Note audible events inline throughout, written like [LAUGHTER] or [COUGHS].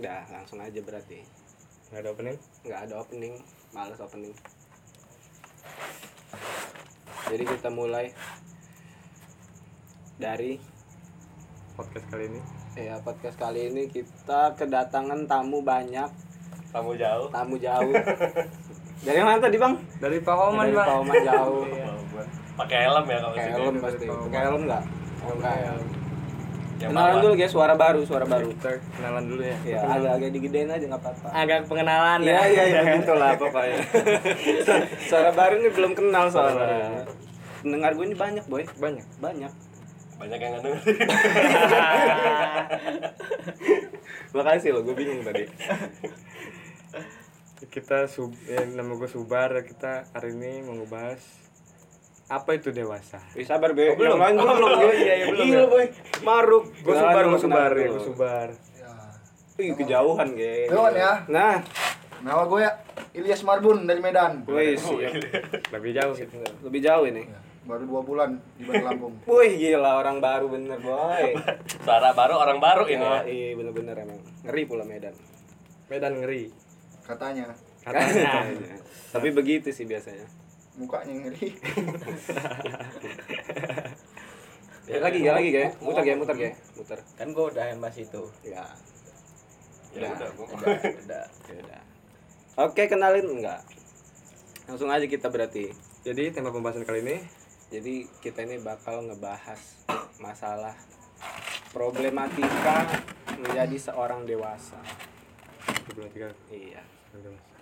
Udah, langsung aja berarti. nggak ada opening Nggak ada opening, males opening. Jadi kita mulai dari podcast kali ini ya podcast kali ini kita kedatangan tamu banyak, Kamu jauh. tamu jauh. [LAUGHS] dari mana tadi, Bang? dari Pahoman dari bang Pauman jauh. Pakai helm ya kalau Pakai helm pasti. Pakai helm enggak? Oh, enggak ya. Yang Kenalan dulu guys, suara baru, suara baru. kita kenalan dulu ya Ya, agak-agak digedein aja nggak apa-apa. agak pengenalan Iya iya iya [LAUGHS] begitulah pokoknya. [LAUGHS] Suara baru ini belum kenal soalnya. Pendengar gue ini banyak boy, banyak banyak. Banyak yang nggak denger. [LAUGHS] Makasih lo, gue bingung tadi. kita sub ya, nama gue Subar kita hari ini mau ngebahas apa itu dewasa Wih sabar be, Oh, belum? Yang lain Oh, belum. oh, iya, iya, belum Gila ya. boy, maruk. gue Subar dulu, gue Subar ya dulu. gue Subar Wih kejauhan ge. Jauhan ya. Nah, Nama gue ya Ilyas Marbun dari Medan. wih siap. lebih jauh gitu lebih jauh ini. Baru dua bulan di Bandar Lampung. [LAUGHS] Wih gila orang baru bener boy. [LAUGHS] Suara baru orang baru ini ya. Oh, iya bener-bener emang ngeri pula Medan. Medan ngeri Katanya katanya [LAUGHS] Tapi begitu sih biasanya. Mukanya ngeri. [LAUGHS] Ya lagi, ya lagi kayak muter ya, muter ya, muter. kan gue udah yang bahas itu Ya, Ya udah. Udah udah ya udah. Oke, kenalin enggak? Langsung aja kita berarti. jadi tema pembahasan kali ini Jadi kita ini bakal ngebahas masalah problematika menjadi seorang dewasa. tiga Iya.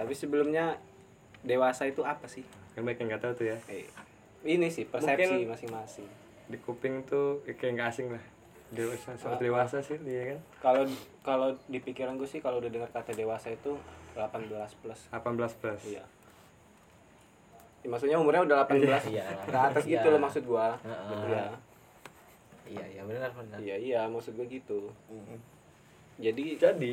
Tapi sebelumnya dewasa itu apa sih? kan banyak yang nggak tahu tuh ya Eh, ini sih persepsi Mungkin- masing-masing. di kuping tuh kayak nggak asing lah dewasa soal dewasa sih dia kan Kalau kalau di pikiran gue sih kalau udah dengar kata dewasa itu 18 plus. 18 plus Iya. Ya, maksudnya umurnya udah 18 Iya. [LAUGHS] ke atas Iya. gitu loh maksud gua. Heeh. Iya. iya iya benar benar Iya iya maksud gua gitu. Jadi jadi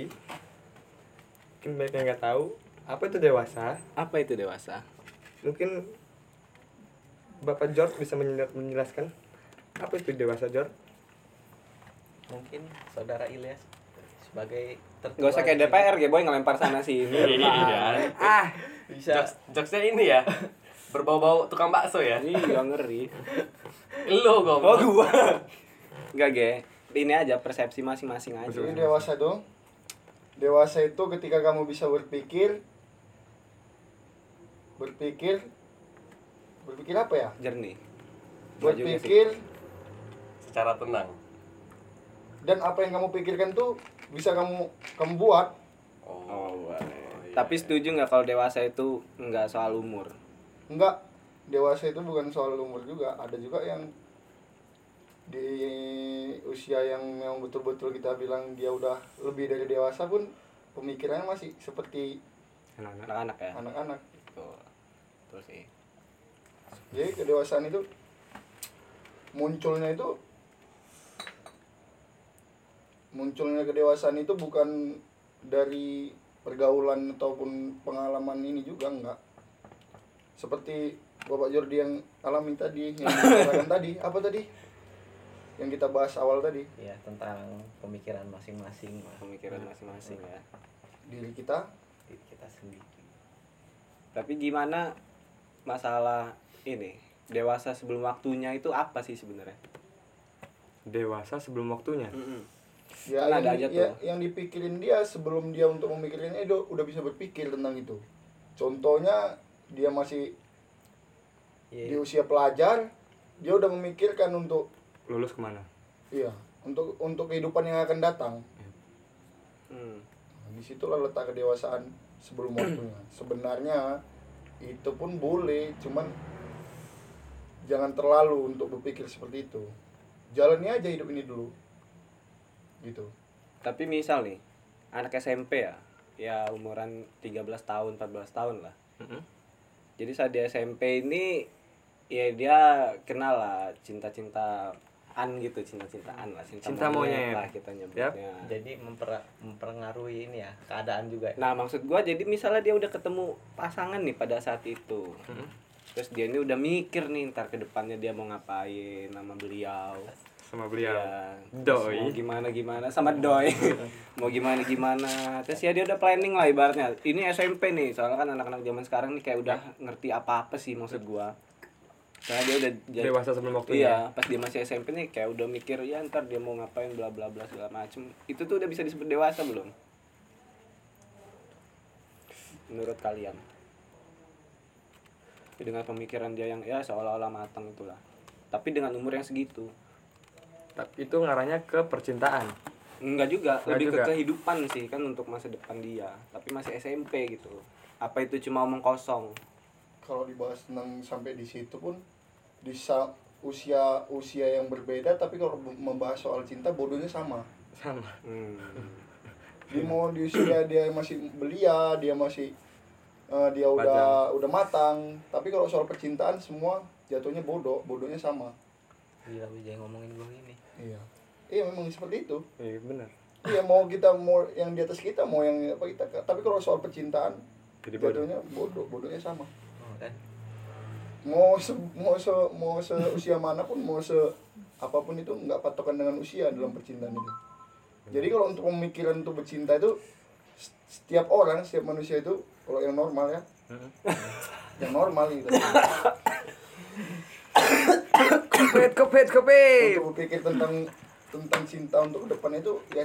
mungkin banyak yang nggak tahu apa itu dewasa apa itu dewasa? mungkin bapak George bisa menjela- menjelaskan apa itu dewasa George mungkin saudara Ilyas sebagai tertua Gak usah kayak. DPR ya boy ngelempar sana sini. Iya. ah, bisa Jokes, jokesnya ini ya. Berbau-bau tukang bakso ya. iya ngeri. Lu Oh goblok. gua. Enggak ge. Ini aja persepsi masing-masing aja. Jadi dewasa tuh dewasa itu ketika kamu bisa berpikir berpikir berpikir apa ya? Jernih. Berpikir Secara tenang. dan apa yang kamu pikirkan tuh bisa kamu kamu buat. Oh, boleh. iya. Tapi setuju nggak kalau dewasa itu nggak soal umur? Enggak, dewasa itu bukan soal umur juga. Ada juga yang di usia yang memang betul-betul kita bilang dia udah lebih dari dewasa pun pemikirannya masih seperti anak-anak Anak-anak ya. anak-anak. Sih. Jadi kedewasaan itu munculnya itu munculnya kedewasaan itu bukan dari pergaulan ataupun pengalaman ini juga enggak. Seperti Bapak Jordi yang alami tadi, yang [LAUGHS] dikatakan tadi, apa tadi? Yang kita bahas awal tadi, ya tentang pemikiran masing-masing Pemikiran masing-masing ya. diri kita diri kita sendiri Tapi gimana masalah ini? Dewasa sebelum waktunya itu apa sih sebenarnya? dewasa sebelum waktunya ya Kan yang, ada aja ya, yang dipikirin dia sebelum dia untuk memikirinnya dia udah bisa berpikir tentang itu. Contohnya dia masih di Iya. usia pelajar, dia udah memikirkan untuk lulus ke mana iya, untuk untuk kehidupan yang akan datang. Hmm. Di situlah letak kedewasaan sebelum waktunya. Sebenarnya itu pun boleh, cuman jangan terlalu untuk berpikir seperti itu. Jalani aja hidup ini dulu. Gitu. Tapi misal nih, anak SMP ya, ya umuran 13 tahun, 14 tahun lah. Mm-mm. Jadi saat di SMP ini ya dia kenal lah cinta-cintaan gitu, cinta-cintaan lah, cinta, Cinta monyet. lah kita nyebutnya. jadi memper- mempengaruhi ini ya keadaan juga Nah, maksud gua jadi misalnya dia udah ketemu pasangan nih pada saat itu. Mm-mm. Terus dia ini udah mikir nih ntar ke depannya dia mau ngapain nama beliau. sama beliau. ya Doi. mau gimana gimana sama doi [LAUGHS] mau gimana gimana terus ya dia udah planning lah ibaratnya ini SMP nih soalnya kan anak-anak zaman sekarang nih kayak udah ngerti apa-apa sih maksud gua karena dia udah jadi Dewasa sebelum waktunya. iya pas dia masih SMP nih kayak udah mikir ya ntar dia mau ngapain bla bla bla segala macem itu tuh udah bisa disebut dewasa belum menurut kalian dengan pemikiran dia yang ya seolah-olah matang itulah tapi dengan umur yang segitu Tapi itu ngarahnya ke percintaan. Enggak juga, Enggak lebih juga. ke kehidupan sih kan untuk masa depan dia. Tapi masih SMP gitu. Apa itu cuma omong kosong? kalau dibahas tentang sampai di situ pun di usia usia yang berbeda tapi kalau membahas soal cinta bodohnya sama Sama. Hmm. di mau di usia dia masih belia dia masih eh, dia udah udah matang tapi kalau soal percintaan semua jatuhnya bodoh bodohnya sama Gila gue jangan ngomongin gue ini. iya iya memang seperti itu Iya benar. iya mau kita mau yang di atas kita mau yang apa kita tapi kalau soal percintaan Jadi bodoh. jatuhnya bodoh bodohnya sama Oh, kan? Mau se mau se mau se usia mana pun mau se apa pun itu nggak patokan dengan usia dalam percintaan itu. Jadi kalau untuk pemikiran untuk bercinta itu setiap orang setiap manusia itu kalau yang normal ya. Yang normal gitu. Kopet, kopet, kopet. untuk berpikir tentang tentang cinta untuk ke depan itu ya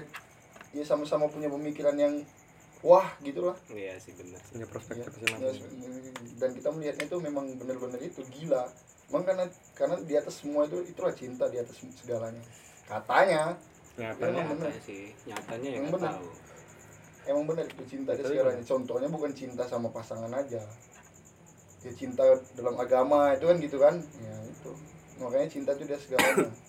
ya sama-sama punya pemikiran yang wah gitulah Iya sih benar. Punya ya, perspektif ya, masing-masing. dan kita melihatnya itu memang benar-benar itu gila memang karena karena di atas semua itu itulah cinta di atas segalanya katanya Nyatanya. Emang bener. Nyata sih, nyatanya yang bener. tahu. emang benar itu cinta di Tapi segalanya contohnya bukan cinta sama pasangan aja ya cinta dalam agama itu kan gitu kan ya itu makanya cinta itu dia segalanya [COUGHS]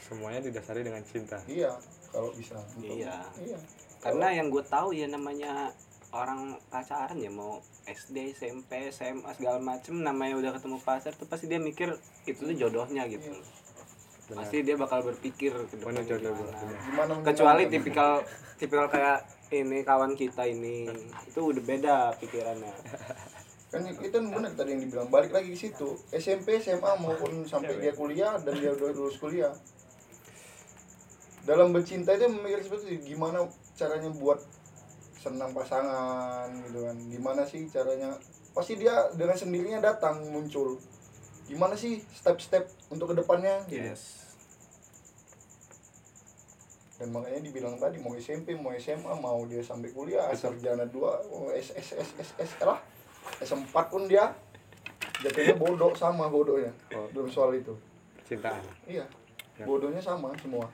Semuanya didasari dengan cinta. iya kalau bisa Iya. iya Karena yang gue tahu ya namanya orang pacaran ya mau SD, SMP, SMA segala macem namanya udah ketemu pacar tuh pasti dia mikir itu tuh jodohnya gitu. Benar. Pasti dia bakal berpikir ke Mana depannya jodoh gua, gimana. gimana kecuali tipikal tipikal kayak ini kawan kita ini. Itu udah beda pikirannya. Kan itu kan benar tadi yang dibilang balik lagi di situ. SMP SMA maupun sampai dia kuliah dan dia udah lulus kuliah. Dalam bercinta itu memikir seperti itu gimana caranya buat senang pasangan gitu kan. Gimana sih caranya? Pasti dia dengan sendirinya datang muncul. Gimana sih step-step untuk ke depannya gitu. yes. Dan makanya dibilang tadi mau SMP mau SMA mau dia sampai kuliah sarjana dua oh, S S S S S lah. S4 pun dia jatuhnya bodoh sama bodohnya. Oh. belum soal itu. Percintaan. iya. Ya. bodohnya sama semua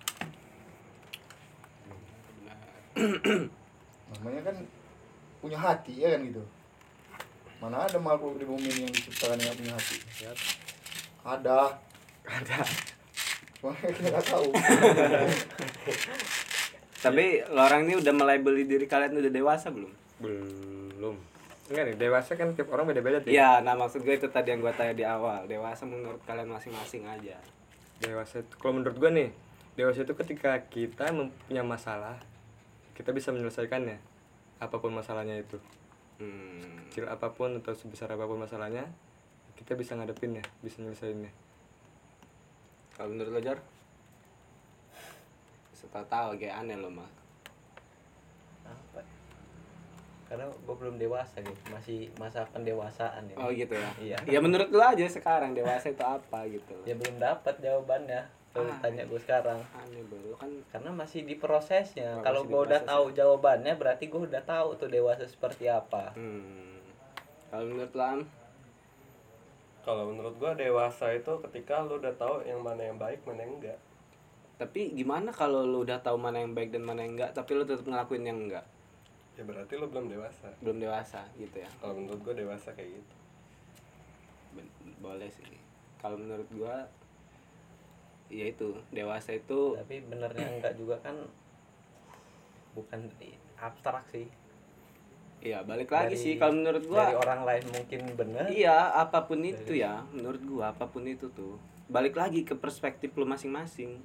[CLEARS THROAT] namanya kan punya hati ya kan gitu mana ada makhluk di bumi ini yang diciptakan yang punya hati Ya. ada Ada. makanya [LAUGHS] kita nggak tahu [LAUGHS] tapi lo orang ini udah melabeli diri kalian udah dewasa belum Belum. Enggak nih, dewasa kan tiap orang beda-beda tuh. Iya, nah maksud gue itu tadi yang gue tanya di awal Dewasa menurut kalian masing-masing aja Dewasa itu kalau menurut gua nih, dewasa itu ketika kita mempunyai masalah, kita bisa menyelesaikannya. Apa pun masalahnya itu. hmm. Kecil apa pun atau sebesar apa pun masalahnya, kita bisa ngadepinnya, bisa nyelesainnya. Kalau menurut lo Jar? Setelah tahu kayak aneh lo mah Apa? Karena gue belum dewasa nih, masih masa pendewasaan ya. Oh gitu ya? Iya. Ya menurut lo aja sekarang dewasa itu apa gitu Ya belum dapat jawabannya. Kalau Ah. tanya gue sekarang. Aneh bro, lo kan Karena masih di prosesnya. Oh, Kalau gue udah tahu jawabannya, berarti gue udah tahu tuh dewasa seperti apa. hmm. Kalau menurut lo Am? Kalau menurut gua dewasa itu ketika lu udah tahu yang mana yang baik, mana yang enggak. Tapi gimana kalau lo udah tahu mana yang baik dan mana yang enggak Tapi lo tetap ngelakuin yang enggak? Ya berarti lu belum dewasa. Belum dewasa gitu ya? Kalau menurut gua dewasa kayak gitu. Ben- boleh sih kalau menurut gua ya itu. Dewasa itu Tapi benernya enggak juga kan bukan abstrak sih. ya balik lagi Dari- sih kalau menurut gua Dari orang lain mungkin bener. iya apa pun itu ya menurut gua apa pun itu tuh. Balik lagi ke perspektif lu masing-masing.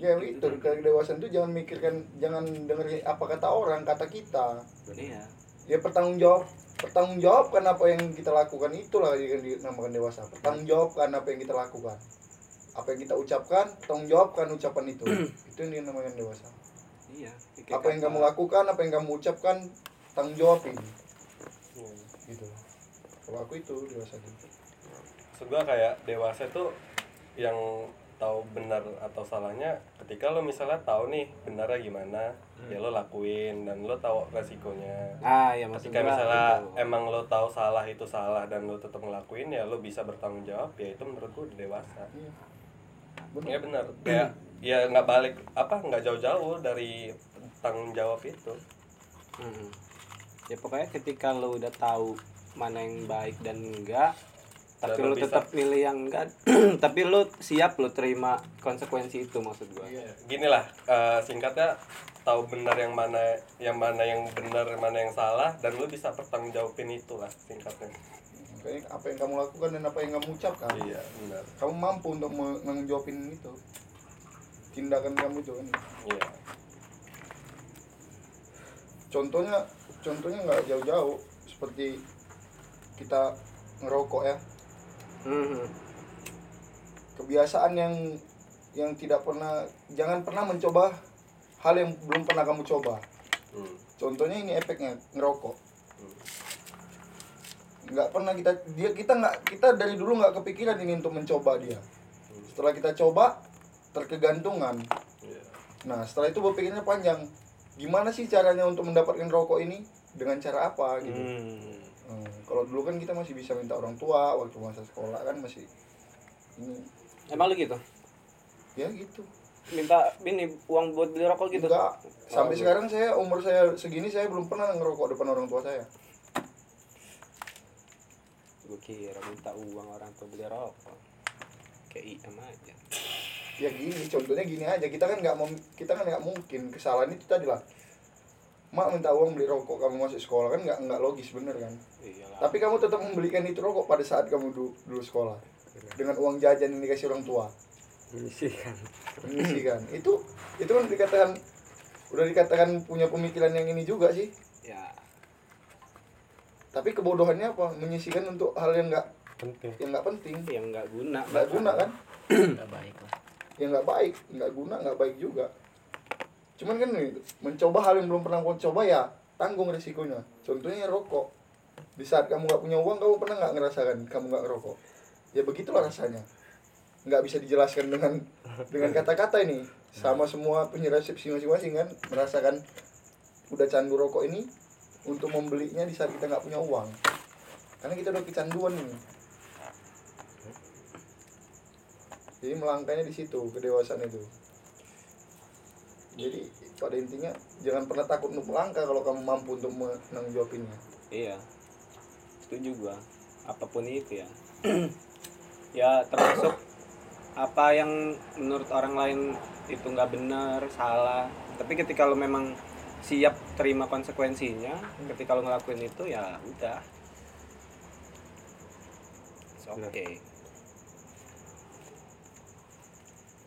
Ya itu kedewasaan itu jangan mikirkan jangan dengerin apa kata orang kata kita. Iya. Ya bertanggung jawab bertanggung jawabkan apa yang kita lakukan itulah yang dinamakan dewasa. Bertanggung jawabkan apa yang kita lakukan apa yang kita ucapkan tanggung jawabkan ucapan itu. Itu yang namanya dewasa. Iya apa yang kamu lakukan apa yang kamu ucapkan tanggung jawabin. Hmm. gitu kalau aku itu dewasa gitu Maksud gua kayak dewasa itu yang tahu benar atau salahnya ketika lo misalnya tahu nih benarnya gimana ya lo lakuin dan lo tahu resikonya. Ah ya maksud ketika gua misalnya gitu. emang lo tahu salah itu salah dan lo tetap ngelakuin ya lo bisa bertanggung jawab ya itu menurut gua dewasa. Iya ya benar. Kayak ya nggak balik apa nggak jauh-jauh dari tanggung jawab itu. Mm. ya pokoknya ketika lo udah tahu mana yang baik dan enggak tapi Dan lo bisa- tetap milih yang enggak [CLEARS THROAT] tapi lo siap lo terima konsekuensi itu maksud gua. Gini lah eh, singkatnya tahu benar yang mana yang mana yang benar mana yang salah dan lo bisa pertanggungjawabin itu lah singkatnya apa yang kamu lakukan dan apa yang kamu ucapkan. Iya benar. Kamu mampu untuk me- menjawabin itu. Tindakan kamu itu kan. Iya. Contohnya contohnya nggak jauh-jauh seperti kita ngerokok ya. Mhm. kebiasaan yang yang tidak pernah jangan pernah mencoba hal yang belum pernah kamu coba. Hmm. contohnya ini efeknya ngerokok. Hmm. Nggak pernah kita dia kita nggak kita dari dulu nggak kepikiran ini untuk mencoba dia. Setelah kita coba terkegantungan. Iya. nah setelah itu berpikirnya panjang. Gimana sih caranya untuk mendapatkan rokok ini? Dengan cara apa gitu. Hmm. Hmm, kalau dulu kan kita masih bisa minta orang tua waktu masa sekolah kan masih ini. Emang lu gitu? Ya gitu. Minta ini uang buat beli rokok gitu? Enggak sampai Oh, sekarang saya umur saya segini saya belum pernah ngerokok depan orang tua saya gue kira minta uang orang tua beli rokok. Kayak IM aja. Ya gini contohnya gini aja. Kita kan nggak mau kita kan nggak mungkin. Kesalahan itu tadi lah. Mak minta uang beli rokok kamu masuk sekolah. Kan nggak nggak logis bener kan? Iyalah tapi kamu tetap membelikan itu rokok pada saat kamu dulu, dulu sekolah. Dengan uang jajan yang dikasih orang tua. Misi kan. mengisi kan itu itu kan dikatakan udah dikatakan punya pemikiran yang ini juga sih. Ya tapi kebodohannya apa? Menyisikan untuk hal yang nggak Penting. yang nggak penting. Yang nggak guna. Nggak guna kan? Nggak baik lah. [CLEARS THROAT] Yang nggak baik nggak guna nggak baik juga. Cuman kan nih, mencoba hal yang belum pernah kamu coba ya tanggung resikonya. Contohnya rokok. Di saat kamu nggak punya uang kamu pernah nggak ngerasakan kamu nggak ngerokok? Ya begitulah rasanya. Nggak bisa dijelaskan dengan [LAUGHS] dengan kata-kata ini. Sama semua punya resepsi masing-masing kan? Merasakan udah candu rokok ini untuk membelinya di saat kita nggak punya uang. Karena kita udah kecanduan nih jadi melangkahnya di situ kedewasaan itu. Jadi pada intinya jangan pernah takut untuk melangkah kalau kamu mampu untuk menanggapinya iya. Setuju gua. Apa pun itu ya. [CLEARS THROAT] Ya termasuk apa yang menurut orang lain itu nggak benar salah. Tapi ketika lo memang siap terima konsekuensinya. Ketika lo ngelakuin itu ya udah. It's okay.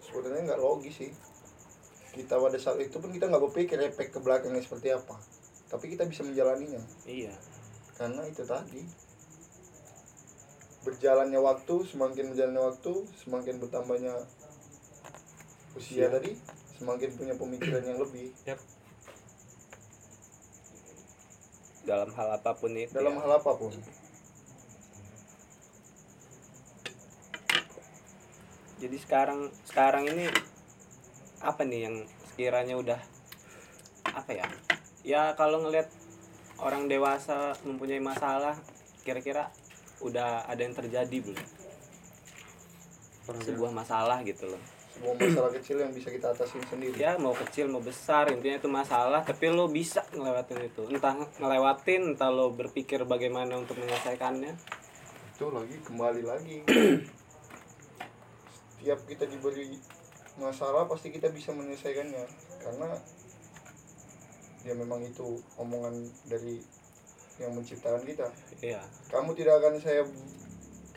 Sebenarnya nggak logis sih. Kita pada saat itu pun kita nggak berpikir efek ke belakangnya seperti apa. Tapi kita bisa menjalaninya. Iya. Karena itu tadi. Berjalannya waktu semakin berjalannya waktu semakin bertambahnya usia Usia. tadi semakin punya pemikiran yang lebih dalam hal apa pun itu dalam ya. hal apa pun. Jadi sekarang sekarang ini apa nih yang sekiranya udah apa ya? Ya kalau ngelihat orang dewasa mempunyai masalah kira-kira udah ada yang terjadi belum? Sebuah masalah gitu loh sebuah masalah kecil yang bisa kita atasin sendiri. Ya mau kecil mau besar intinya itu masalah tapi lo bisa ngelewatin itu. Entah ngelewatin entah lo berpikir bagaimana untuk menyelesaikannya. Itu lagi kembali lagi. [CLEARS THROAT] Setiap kita diberi masalah pasti kita bisa menyelesaikannya. Karena ya memang itu omongan dari yang menciptakan kita. Iya. Kamu tidak akan saya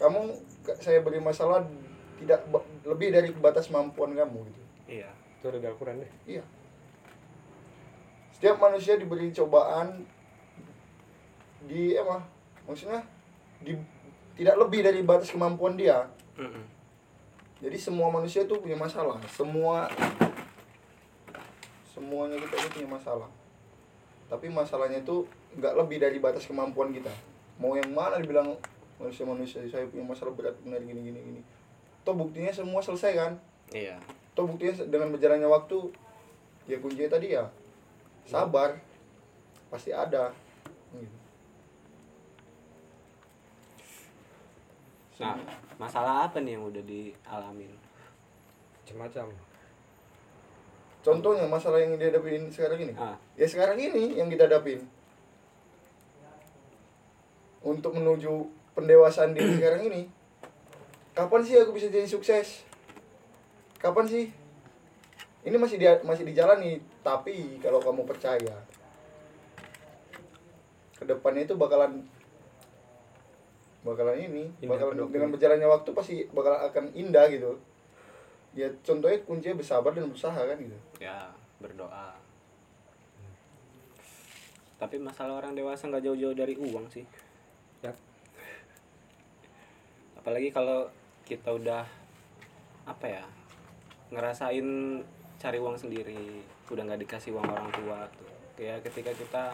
kamu saya beri masalah tidak lebih dari batas kemampuan kamu gitu. Iya Itu ada di Al-Quran deh. iya. Setiap manusia diberi cobaan di apa maksudnya di tidak lebih dari batas kemampuan dia. Mm-mm. jadi semua manusia tuh punya masalah. Semua semuanya kita itu punya masalah. Tapi masalahnya itu nggak lebih dari batas kemampuan kita. Mau yang mana dibilang manusia manusia saya punya masalah berat benar gini gini gini toh buktinya semua selesai kan? Iya. Toh buktinya dengan berjalannya waktu ya kuncinya tadi ya sabar. Pasti ada. Gitu. nah masalah apa nih yang udah dialamin? Macam-macam. Contohnya masalah yang dihadapin sekarang ini. Ah. Ya sekarang ini yang kita hadapin. Untuk menuju pendewasaan diri sekarang ini kapan sih aku bisa jadi sukses? Kapan sih? Ini masih di masih dijalani tapi kalau kamu percaya ke depannya itu bakalan bakalan ini Indah bakalan dengan berjalannya waktu pasti bakal akan indah gitu. Ya contohnya kuncinya bersabar dan berusaha kan gitu. Ya berdoa. Tapi masalah orang dewasa nggak jauh-jauh dari uang sih. Yap. apalagi kalau kita udah apa ya ngerasain cari uang sendiri udah nggak dikasih uang orang tua tuh. Kayak ketika kita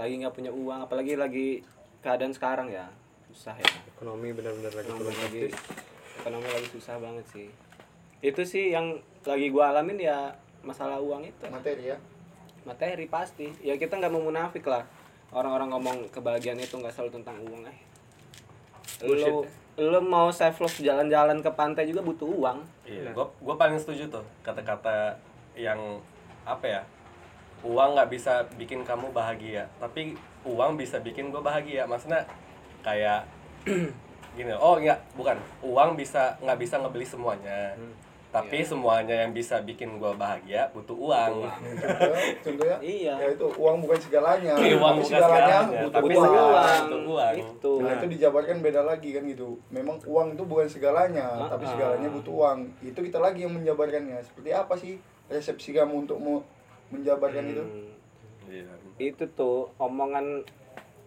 lagi nggak punya uang apalagi lagi keadaan sekarang ya susah ya. Ekonomi benar-benar lagi ekonomi lagi ekonomi lagi susah banget sih. Itu sih yang lagi gua alamin ya masalah uang itu. Materi ya? Materi pasti. Ya kita nggak mau munafik lah. Orang-orang ngomong kebahagiaan itu nggak selalu tentang uang eh lu lu mau self love jalan-jalan ke pantai juga butuh uang Iya, gua gua paling setuju tuh kata-kata yang apa ya? Uang nggak bisa bikin kamu bahagia, tapi uang bisa bikin gua bahagia. Maksudnya kayak [CLEARS THROAT] gini, oh enggak, bukan. Uang bisa nggak bisa ngebeli semuanya. Tapi semuanya yang bisa bikin gua bahagia butuh uang. contohnya, Iya. ya itu uang bukan segalanya. Iya, uang bukan segalanya segalanya, butuh tapi uang, butuh uang. itu. Nah, itu dijabarkan beda lagi kan gitu. Memang uang itu bukan segalanya Ah, tapi segalanya butuh uang. Itu kita lagi yang menjabarkannya. Seperti apa sih resepsi kamu untuk mau menjabarkan itu? Hmm. Iya. itu tuh omongan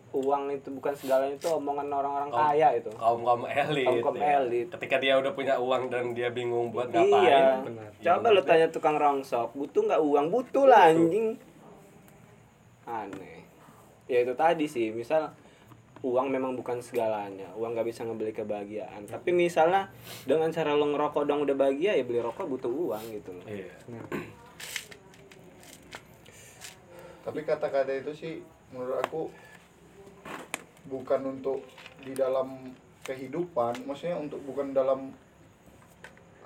uang itu bukan segalanya itu omongan orang-orang Kaum- kaya itu Kaum kaum elit. Kaum-kaum ya. elit. Ketika dia udah punya uang dan dia bingung buat ngapain. iya benar. coba lu tanya tukang rongsok butuh nggak uang butuh lah anjing aneh ya itu tadi sih misal uang memang bukan segalanya uang nggak bisa ngebeli kebahagiaan tapi misalnya dengan cara lo ngerokok dong udah bahagia ya beli rokok butuh uang gitu loh Iya. [CLEARS THROAT] tapi kata-kata itu sih menurut aku bukan untuk di dalam kehidupan maksudnya untuk bukan dalam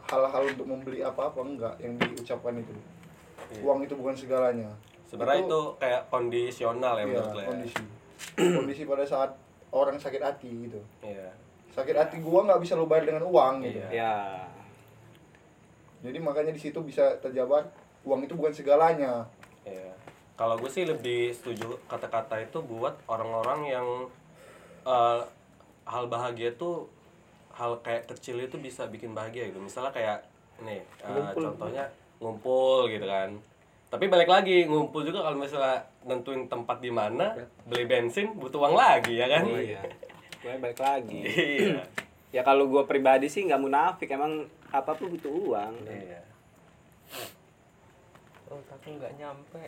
hal-hal untuk membeli apa-apa enggak yang diucapkan itu Iya. uang itu bukan segalanya Sebenarnya itu, kayak kondisional ya iya, menurut lo ya. kondisi [CLEARS THROAT] kondisi pada saat orang sakit hati gitu Iya. sakit hati gua nggak bisa lo bayar dengan uang gitu Iya. ya jadi makanya di situ bisa terjabar uang itu bukan segalanya Iya. Kalau gue sih lebih setuju kata-kata itu buat orang-orang yang eh, hal bahagia tuh hal kayak kecil itu bisa bikin bahagia gitu. Misalnya kayak nih eh, contohnya ngumpul gitu kan. Tapi balik lagi ngumpul juga kalau misalnya nentuin tempat di mana, beli bensin butuh uang lagi ya kan? iya gue balik lagi [LAUGHS] Iya. ya kalau gue pribadi sih nggak munafik emang apa pun butuh uang Iya. oh tapi nggak nyampe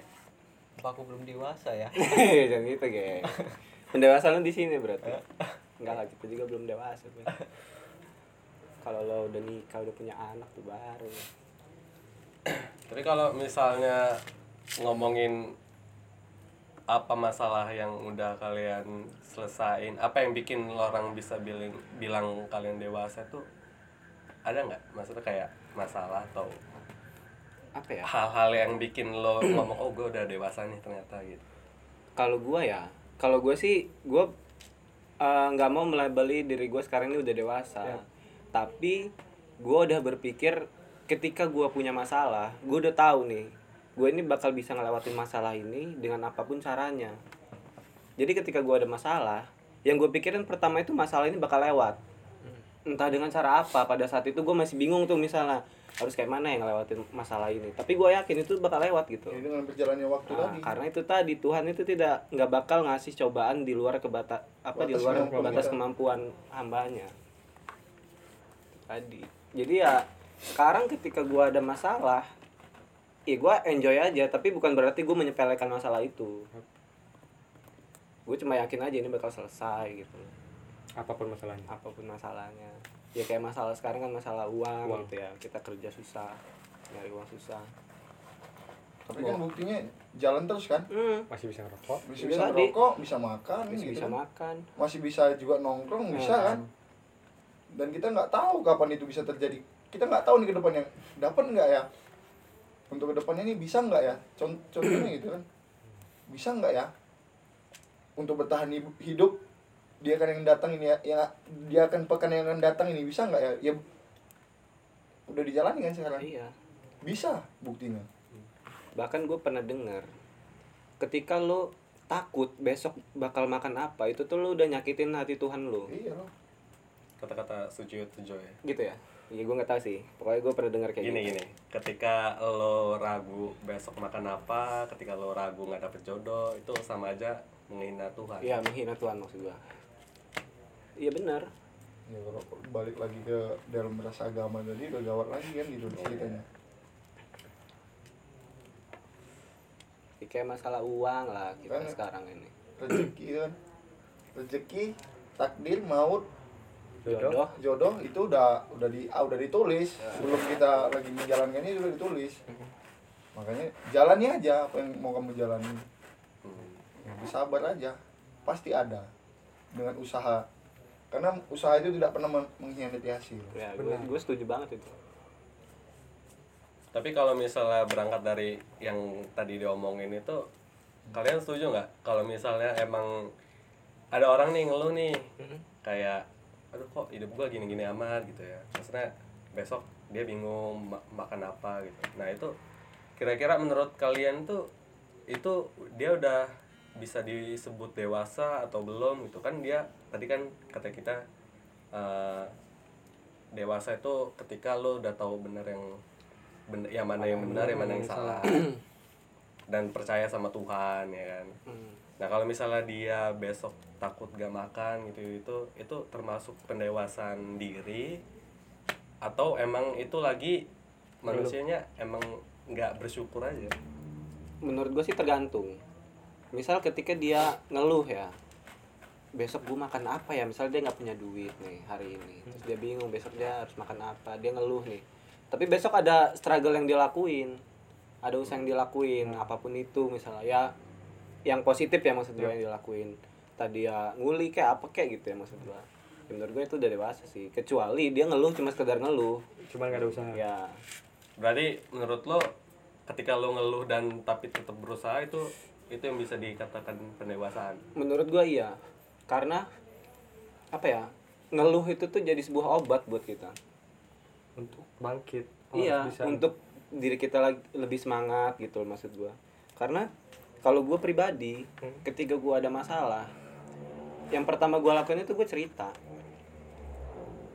apa aku belum dewasa ya [LAUGHS] jangan gitu ge [LAUGHS] pendewasaan lu di sini berarti? Enggak lah kita juga belum dewasa kalau lo udah nikah udah punya anak tuh baru. Tapi kalau misalnya ngomongin apa masalah yang udah kalian selesain, apa yang bikin orang bisa bilang bilang kalian dewasa tuh ada nggak? Maksudnya kayak masalah atau apa ya? hal-hal yang bikin lo ngomong oh gue udah dewasa nih ternyata gitu. kalau gua ya kalau gua sih gua eh, nggak mau melabeli diri gua sekarang ini udah dewasa. Tapi gua udah berpikir ketika gua punya masalah gua udah tahu nih gue ini bakal bisa ngelewatin masalah ini dengan apa pun caranya. Jadi ketika gua ada masalah yang gue pikirin pertama itu masalah ini bakal lewat. Entah dengan cara apa pada saat itu gue masih bingung tuh misalnya harus kayak mana yang ngelewatin masalah ini. Tapi gue yakin itu bakal lewat gitu. Jadi dengan berjalannya waktu Nah, tadi. karena itu tadi Tuhan itu tidak nggak bakal ngasih cobaan di luar kebata apa di Batas luar kemampuan batas kita. kemampuan hambanya. Tadi. Jadi ya sekarang ketika gua ada masalah ya gua enjoy aja. Tapi bukan berarti gue menyepelekan masalah itu. Gue cuma yakin aja ini bakal selesai gitu. Apa pun masalahnya. Apa pun masalahnya ya kayak masalah sekarang kan masalah uang, Uang. gitu ya. Kita kerja susah nyari uang susah. Tapi kan buktinya jalan terus kan? Hmm, masih bisa ngerokok. Bisa Bisa bisa merokok bisa makan masih gitu bisa kan. makan. Masih bisa juga nongkrong bisa Hmm. kan? Dan kita nggak tahu kapan itu bisa terjadi. Kita nggak tahu nih ke depannya dapat nggak ya? Untuk ke depannya ini bisa nggak ya? Con- contohnya gitu kan? Bisa nggak ya? Untuk bertahan hidup dia akan yang datang ini ya, ya dia akan pekan yang akan datang ini bisa nggak ya? Ya udah dijalani kan sekarang? Iya. Bisa buktinya. Bahkan gue pernah dengar ketika lo takut besok bakal makan apa itu tuh lo udah nyakitin hati Tuhan lo iya loh kata-kata Sujiwo Tejo ya. Gitu ya? Iya gue nggak tahu sih. Pokoknya gue pernah dengar kayak gini gitu. gini. Ketika lo ragu besok makan apa ketika lo ragu nggak dapet jodoh itu sama aja menghina Tuhan. Iya menghina Tuhan maksud gue iya benar. Ya kalau balik lagi ke dalam rasa agama tadi udah gawat lagi kan gitu ceritanya. Ya, kayak masalah uang lah kita Kan- sekarang ini. Rezeki kan? Rezeki takdir maut. Jodoh. Jodoh itu udah udah di ah, udah ditulis. Sebelum kita lagi menjalankan ini udah ditulis. Makanya jalani aja apa yang mau kamu jalani. Hmm. bersabar aja. Pasti ada. Dengan usaha karena usaha itu tidak pernah men- mengkhianati hasil. Ya gue gue setuju banget itu. Tapi kalau misalnya berangkat dari yang tadi diomongin itu, kalian setuju nggak? Kalau misalnya emang ada orang nih ngeluh nih, kayak, aduh kok hidup gua gini-gini amat gitu ya. Maksudnya besok dia bingung ma- makan apa gitu. Nah itu kira-kira menurut kalian tuh itu dia udah bisa disebut dewasa atau belum gitu? Kan dia tadi kan kata kita eh, dewasa itu ketika lo udah tahu bener yang bener yang mana yang benar yang mana yang salah. dan percaya sama Tuhan ya kan? Hmm. nah kalau misalnya dia besok takut gak makan gitu itu itu termasuk pendewasaan diri atau emang itu lagi manusianya emang nggak bersyukur aja? Menurut gue sih tergantung. Misal ketika dia ngeluh ya besok gue makan apa ya? Misal dia nggak punya duit nih hari ini terus dia bingung besok dia harus makan apa dia ngeluh nih. Tapi besok ada struggle yang dia lakuin ada usaha yang dia lakuin apa pun itu misalnya ya yang positif ya maksud gue yang dia lakuin. Tadi ya nguli kayak apa kayak gitu ya maksud gue ya, menurut gue itu udah dewasa sih kecuali dia ngeluh cuma sekedar ngeluh. Cuman gak ada usaha. Ya. Berarti menurut lo ketika lo ngeluh dan tapi tetap berusaha itu itu yang bisa dikatakan pendewasaan? Menurut gua iya karena apa ya ngeluh itu tuh jadi sebuah obat buat kita. Untuk bangkit iya bisa. untuk diri kita lagi lebih semangat gitu loh maksud gua. Karena kalau gua pribadi ketika gua ada masalah yang pertama gua lakuin itu gue cerita.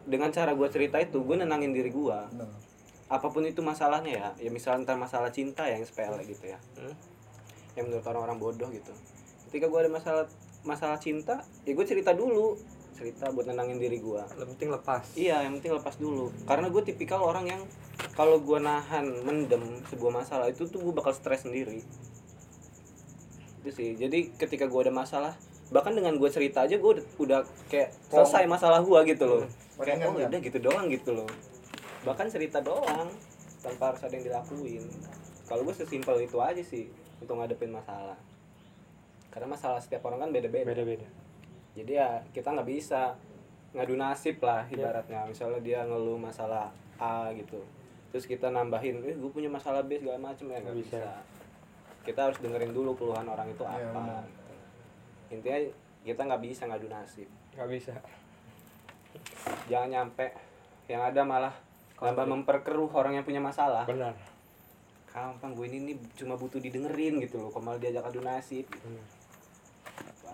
Dengan cara gua cerita itu gue nenangin diri gua. Benar. apa pun itu masalahnya ya ya misalnya ntar masalah cinta yang sepele gitu ya. Yang menurut orang-orang bodoh gitu. Ketika gue ada masalah masalah cinta ya gue cerita dulu. Cerita buat nenangin diri gue yang penting lepas. Iya yang penting lepas dulu. Karena gue tipikal orang yang kalau gue nahan mendem sebuah masalah itu tuh gue bakal stres sendiri. Itu sih. Jadi ketika gue ada masalah bahkan dengan gue cerita aja gue udah, udah kayak selesai masalah gue gitu loh. Kayak Mendingan oh ya? udah gitu doang gitu loh. Bahkan cerita doang tanpa harus ada yang dilakuin. Kalau gue sesimpel itu aja sih untuk ngadepin masalah karena masalah setiap orang kan beda-beda. Beda beda jadi ya kita nggak bisa ngadu nasib lah ibaratnya. Misalnya dia ngeluh masalah A gitu. Terus kita nambahin eh gue punya masalah B segala macem ya nggak Nggak bisa. bisa. kita harus dengerin dulu keluhan orang itu Iya, apa benar. gitu. intinya kita nggak bisa ngadu nasib. Nggak bisa. Jangan nyampe yang ada malah tambah memperkeruh orang yang punya masalah. Benar. Gampang gue ini nih cuma butuh didengerin gitu loh kok malah diajak adu nasib Hmm.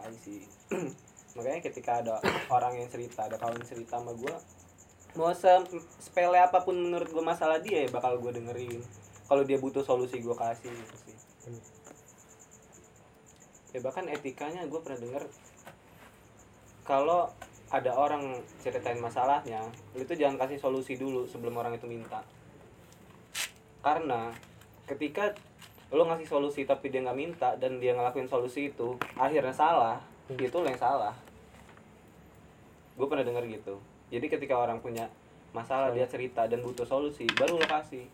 Aja sih. [CLEARS THROAT] Makanya ketika ada orang yang cerita ada kawan cerita sama gue mau se- sepele apa pun menurut gue masalah dia ya bakal gue dengerin. Kalau dia butuh solusi gue kasih gitu sih. Hmm. ya bahkan etikanya gue pernah denger kalau ada orang ceritain masalahnya lu itu jangan kasih solusi dulu sebelum orang itu minta. Karena ketika lo ngasih solusi tapi dia nggak minta dan dia ngelakuin solusi itu akhirnya salah. Itu lo yang salah. Gue pernah dengar gitu. Jadi ketika orang punya masalah dia cerita dan butuh solusi baru lo kasih.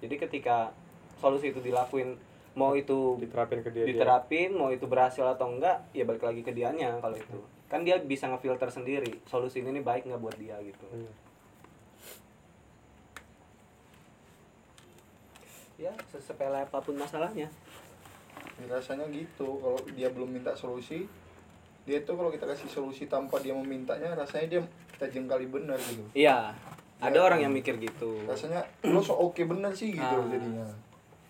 Jadi ketika solusi itu dilakuin mau itu diterapin ke dia dia. diterapin mau itu berhasil atau enggak ya balik lagi ke dianya kalau itu. Kan dia bisa ngefilter sendiri solusi ini nih baik nggak buat dia gitu. Hmm. Ya sesepele apa pun masalahnya Ya, rasanya gitu kalau dia belum minta solusi dia tuh kalau kita kasih solusi tanpa dia memintanya rasanya dia kita jengkali benar gitu iya ada Ya. orang yang mikir gitu rasanya lo so oke bener sih gitu Ah. jadinya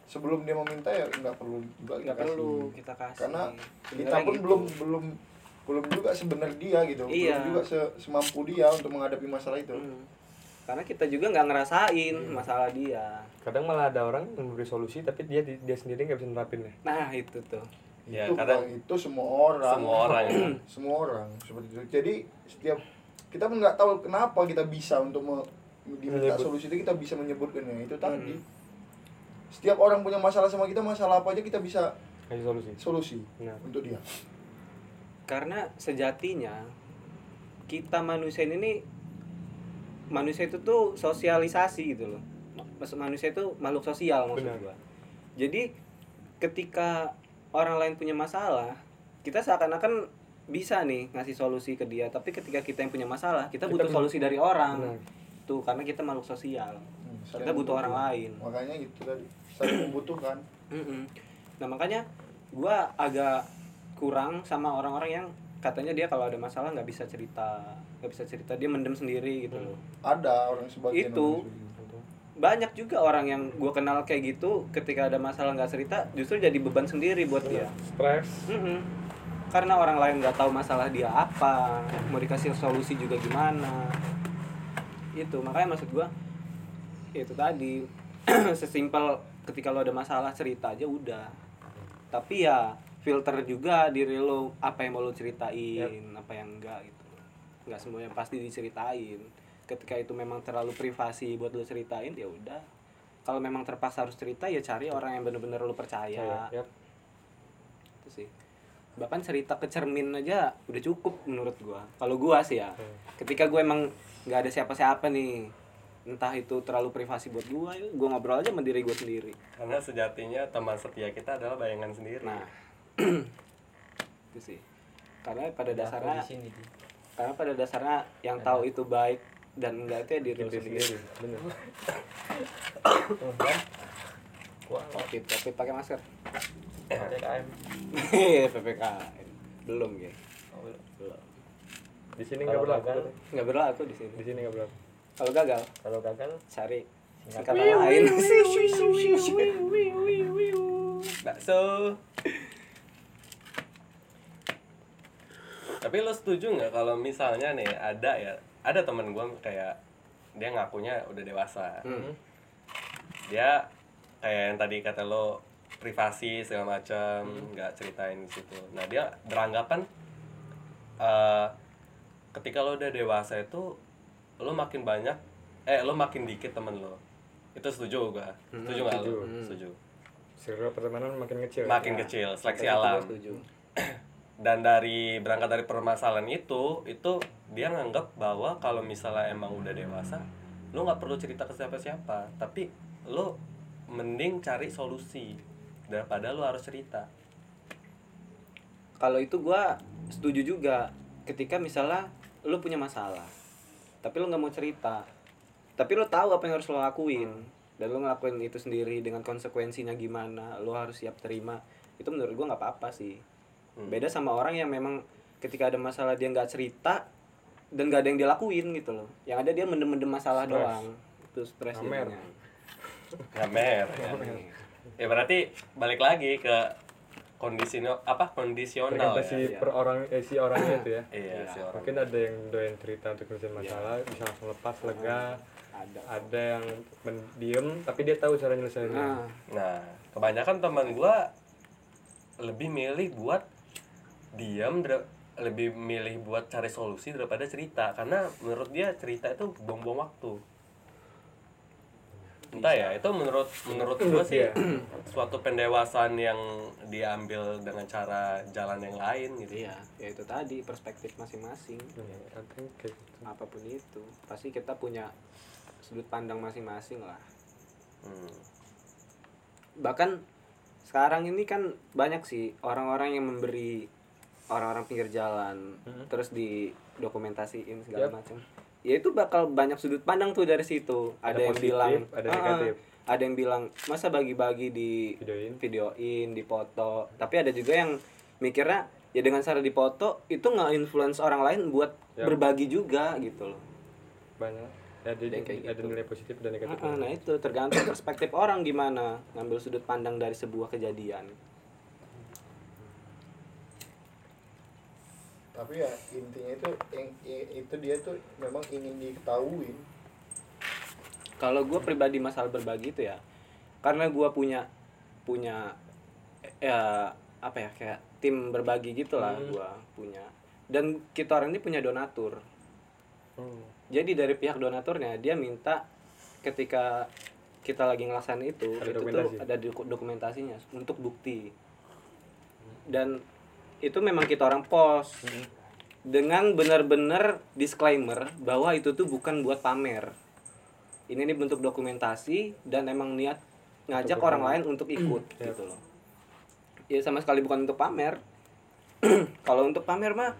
sebelum dia meminta ya nggak perlu juga kita nggak perlu kita kasih karena Sebenarnya kita pun gitu. belum belum belum juga sebenar dia gitu Iya. belum juga se- semampu dia untuk menghadapi masalah itu Hmm. Karena kita juga nggak ngerasain masalah dia. Kadang malah ada orang yang memberi solusi tapi dia dia sendiri nggak bisa nerapin ya. Nah itu tuh. Ya itu kadang itu semua orang. Semua orang ya. [CLEARS THROAT] Semua orang seperti itu. Jadi setiap kita pun nggak tahu kenapa kita bisa untuk me- diminta Menyebut. solusi itu kita bisa menyebutkannya. Itu tadi. Hmm. setiap orang punya masalah sama kita masalah apa aja kita bisa kasih solusi. solusi nah. untuk dia. Karena sejatinya kita manusia ini manusia itu tuh sosialisasi gitu loh. Maksud manusia itu makhluk sosial maksud Benar. gua. Jadi ketika orang lain punya masalah kita seakan-akan bisa nih ngasih solusi ke dia. Tapi ketika kita yang punya masalah kita, Kita butuh punya- solusi dari orang. Benar. tuh karena kita makhluk sosial. Hmm, kita butuh orang lain. Makanya gitu tadi saling membutuhkan. Nah makanya gua agak kurang sama orang-orang yang katanya dia kalau ada masalah nggak bisa cerita, nggak bisa cerita dia mendem sendiri gitu loh. ada orang sebagian Itu. orang seperti itu. Banyak juga orang yang gua kenal kayak gitu ketika ada masalah nggak cerita justru jadi beban sendiri buat dia. stres Mm-mm. Karena orang lain nggak tahu masalah dia apa, mau dikasih solusi juga gimana. Itu makanya maksud gua itu tadi [CLEARS THROAT] sesimpel ketika lo ada masalah cerita aja udah. Tapi ya filter juga diri lo apa yang mau lo ceritain, apa yang enggak gitu. Enggak semuanya pasti diceritain. Ketika itu memang terlalu privasi buat lo ceritain ya udah. Kalau memang terpaksa harus cerita ya cari orang yang bener-bener lo percaya ya, itu sih bahkan cerita ke cermin aja udah cukup menurut gua kalau gua sih ya Hmm. ketika gua emang nggak ada siapa-siapa nih entah itu terlalu privasi buat gua ya gua ngobrol aja sama diri gua sendiri karena sejatinya teman setia kita adalah bayangan sendiri nah [CLEARS THROAT] itu sih karena pada dasarnya di sini Ji. Karena pada dasarnya yang tahu itu baik dan enggak itu ya diri lu diri sendiri bener kan? Covid covid pakai masker PPKM. ppkm belum ya Oh, belum. belum di sini nggak berlaku nggak berlaku di di sini sini nggak berlaku kalau gagal Kalau gagal cari Singkatan. singkatan lain bakso tapi lo setuju nggak kalau misalnya nih ada ya ada temen gue kayak dia ngakunya udah dewasa. Hmm. dia kayak yang tadi kata lo privasi segala macam nggak ceritain di situ. Nah dia beranggapan eh ketika lo udah dewasa itu lo makin banyak eh lo makin dikit temen lo. Itu setuju gua. Setuju nggak lo? setuju. setuju. Circle pertemanan makin kecil. Makin Ya, kecil seleksi alam. setuju. Dan dari berangkat dari permasalahan itu itu dia nganggap bahwa kalau misalnya emang udah dewasa lo nggak perlu cerita ke siapa-siapa. Tapi lo mending cari solusi daripada lo harus cerita. Kalau itu gua setuju juga ketika misalnya lu punya masalah tapi lu nggak mau cerita tapi lu tahu apa yang harus lo lakuin dan lu ngelakuin itu sendiri dengan konsekuensinya gimana lu harus siap terima itu menurut gua nggak apa-apa sih Hmm. beda sama orang yang memang ketika ada masalah dia nggak cerita dan gak ada yang dilakuin gitu loh. Yang ada dia mendem-mendem masalah Stres. doang. Itu stres jadinya. ngamer ya. ya berarti balik lagi ke kondisi apa kondisional tergantung si ya. per orang eh, si orangnya itu ya. Iya si orang. Mungkin ada yang doyan cerita untuk nyelesain masalah bisa langsung lepas lega. ada. Ada yang mendiam tapi dia tahu cara nyelesainnya. Nah Nah, kebanyakan teman gua lebih milih buat diam lebih milih buat cari solusi daripada cerita. Karena menurut dia cerita itu buang-buang waktu. Entah ya itu menurut menurut gue sih [CLEARS THROAT] suatu pendewasaan yang diambil dengan cara jalan yang lain gitu. Iya ya itu tadi perspektif masing-masing. Ya, I think kayak gitu. apa pun itu pasti kita punya sudut pandang masing-masing lah. Hmm. bahkan sekarang ini kan banyak sih orang-orang yang memberi orang-orang pinggir jalan terus di dokumentasiin segala Yap. macam ya itu bakal banyak sudut pandang tuh dari situ ada, Ada yang positif, bilang ada "Ah, negatif." ada yang bilang masa bagi-bagi di Videoin. videoin di foto tapi ada juga yang mikirnya ya dengan cara dipoto itu nggak influence orang lain buat Yap. berbagi juga gitu loh banyak ada kayak ada gitu. nilai positif dan negatif Ah, nah itu tergantung perspektif orang gimana ngambil sudut pandang dari sebuah kejadian tapi ya intinya itu itu dia tuh memang ingin diketahui kalau gue pribadi masalah berbagi itu ya karena gue punya punya ya apa ya kayak tim berbagi gitulah Hmm. gua punya dan kita orang ini punya donatur Hmm. jadi dari pihak donaturnya dia minta ketika kita lagi ngelaksanain itu Ada itu tuh dokumentasi. ada doku- dokumentasinya untuk bukti dan itu memang kita orang post Hmm. dengan benar-benar disclaimer bahwa itu tuh bukan buat pamer. Ini nih bentuk dokumentasi dan emang niat ngajak Untuk orang lain untuk ikut Yap. gitu loh. Ya sama sekali bukan untuk pamer. [CLEARS THROAT] Kalau untuk pamer mah